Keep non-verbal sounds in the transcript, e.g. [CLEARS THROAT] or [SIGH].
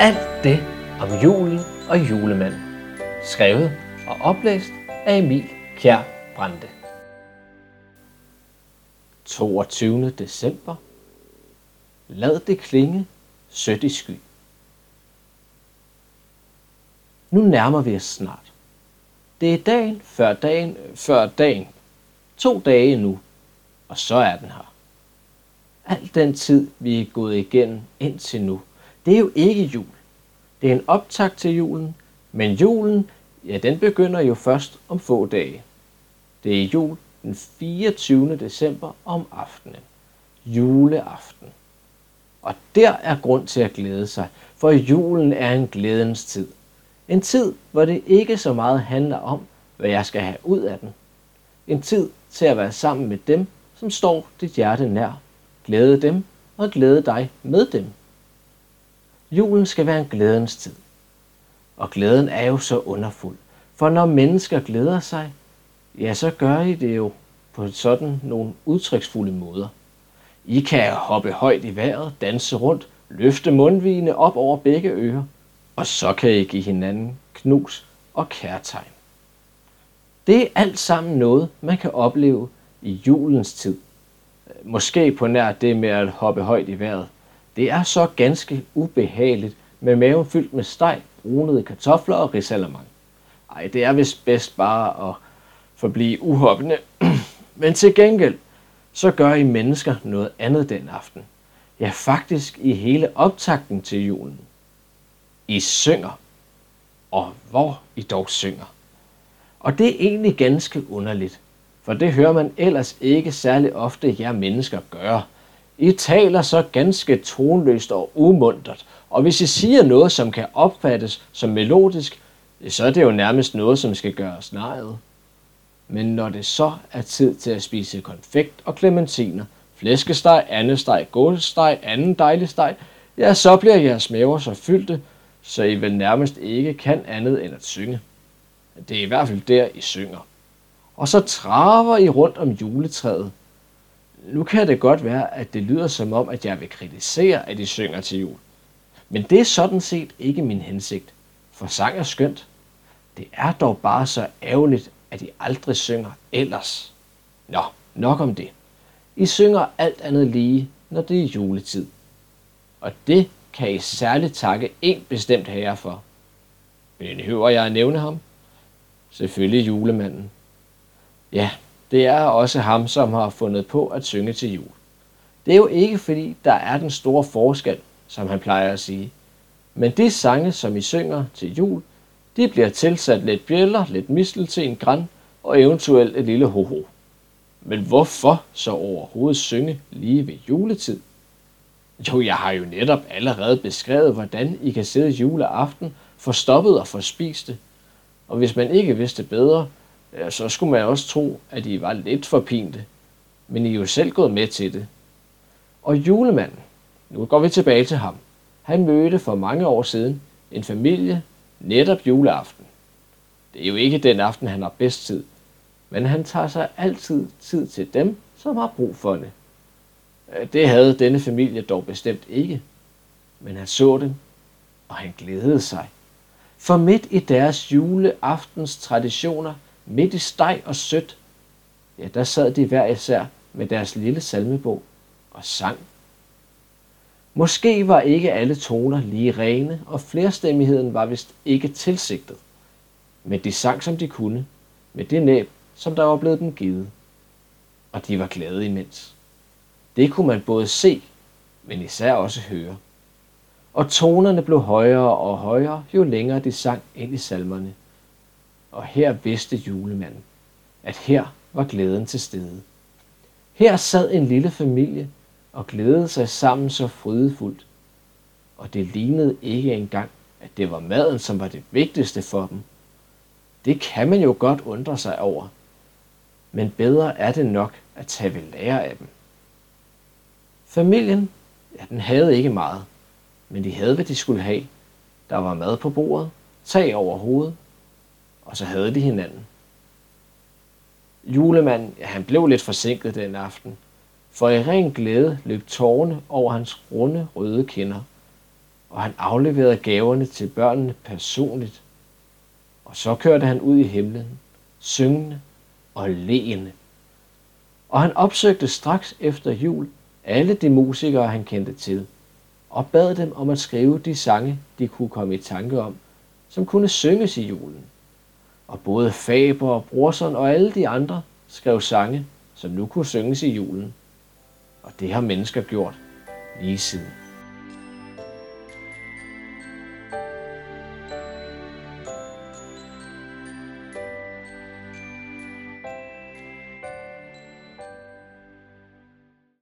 Alt det om julen og julemanden. Skrevet og oplæst af Emil Kjær Brande. 22. december. Lad det klinge sødt i sky. Nu nærmer vi os snart. Det er dagen før dagen før dagen. To dage nu, og så er den her. Al den tid, vi er gået igennem indtil nu, det er jo ikke jul. Det er en optakt til julen, men julen, ja, den begynder jo først om få dage. Det er jul den 24. december om aftenen. Juleaften. Og der er grund til at glæde sig, for julen er en glædens tid. En tid, hvor det ikke så meget handler om, hvad jeg skal have ud af den. En tid til at være sammen med dem, som står dit hjerte nær. Glæde dem og glæde dig med dem. Julen skal være en glædens tid. Og glæden er jo så underfuld. For når mennesker glæder sig, ja, så gør I det jo på sådan nogle udtryksfulde måder. I kan hoppe højt i vejret, danse rundt, løfte mundvigene op over begge ører, og så kan I give hinanden knus og kærtegn. Det er alt sammen noget, man kan opleve i julens tid. Måske på nær det med at hoppe højt i vejret. Det er så ganske ubehageligt med maven fyldt med steg, brunede kartofler og risalamang. Ej, det er vist bedst bare at forblive uhoppende. [CLEARS THROAT] Men til gengæld, så gør I mennesker noget andet den aften. Ja, faktisk i hele optakten til julen. I synger. Og hvor I dog synger. Og det er egentlig ganske underligt, for det hører man ellers ikke særlig ofte jer mennesker gøre. I taler så ganske tonløst og umuntert, og hvis I siger noget, som kan opfattes som melodisk, så er det jo nærmest noget, som skal gøres nejet. Men når det så er tid til at spise konfekt og klementiner, flæskesteg, andesteg, gålesteg, anden dejlig steg, ja, så bliver jeres maver så fyldte, så I vel nærmest ikke kan andet end at synge. Det er i hvert fald der, I synger. Og så traver I rundt om juletræet. Nu kan det godt være, at det lyder som om, at jeg vil kritisere, at I synger til jul. Men det er sådan set ikke min hensigt, for sang er skønt. Det er dog bare så ærgerligt, at I aldrig synger ellers. Nå, nok om det. I synger alt andet lige, når det er juletid. Og det kan I særligt takke en bestemt herre for. Behøver jeg at nævne ham? Selvfølgelig julemanden. Ja, det er også ham, som har fundet på at synge til jul. Det er jo ikke fordi, der er den store forskel, som han plejer at sige. Men de sange, som I synger til jul, de bliver tilsat lidt bjæller, lidt mistel til en græn og eventuelt et lille hoho. Men hvorfor så overhovedet synge lige ved juletid? Jo, jeg har jo netop allerede beskrevet, hvordan I kan sidde juleaften forstoppet og forspiste. Og hvis man ikke vidste bedre, Øh, så skulle man også tro, at I var lidt for pinte. Men I er jo selv gået med til det. Og julemanden, nu går vi tilbage til ham. Han mødte for mange år siden en familie netop juleaften. Det er jo ikke den aften, han har bedst tid, men han tager sig altid tid til dem, som har brug for det. Øh, det havde denne familie dog bestemt ikke, men han så dem, og han glædede sig. For midt i deres juleaftens traditioner, midt i steg og sødt, ja, der sad de hver især med deres lille salmebog og sang. Måske var ikke alle toner lige rene, og flerstemmigheden var vist ikke tilsigtet. Men de sang, som de kunne, med det næb, som der var blevet dem givet. Og de var glade imens. Det kunne man både se, men især også høre. Og tonerne blev højere og højere, jo længere de sang ind i salmerne. Og her vidste julemanden, at her var glæden til stede. Her sad en lille familie og glædede sig sammen så frydefuldt. Og det lignede ikke engang, at det var maden, som var det vigtigste for dem. Det kan man jo godt undre sig over. Men bedre er det nok at tage ved lære af dem. Familien, ja, den havde ikke meget, men de havde, hvad de skulle have. Der var mad på bordet, tag over hovedet, og så havde de hinanden. Julemanden, ja, han blev lidt forsinket den aften, for i ren glæde løb tårne over hans runde røde kinder, og han afleverede gaverne til børnene personligt. Og så kørte han ud i himlen, syngende og leende. Og han opsøgte straks efter jul alle de musikere, han kendte til, og bad dem om at skrive de sange, de kunne komme i tanke om, som kunne synges i julen. Og både Faber og Brorson og alle de andre skrev sange, som nu kunne synges i julen. Og det har mennesker gjort lige siden.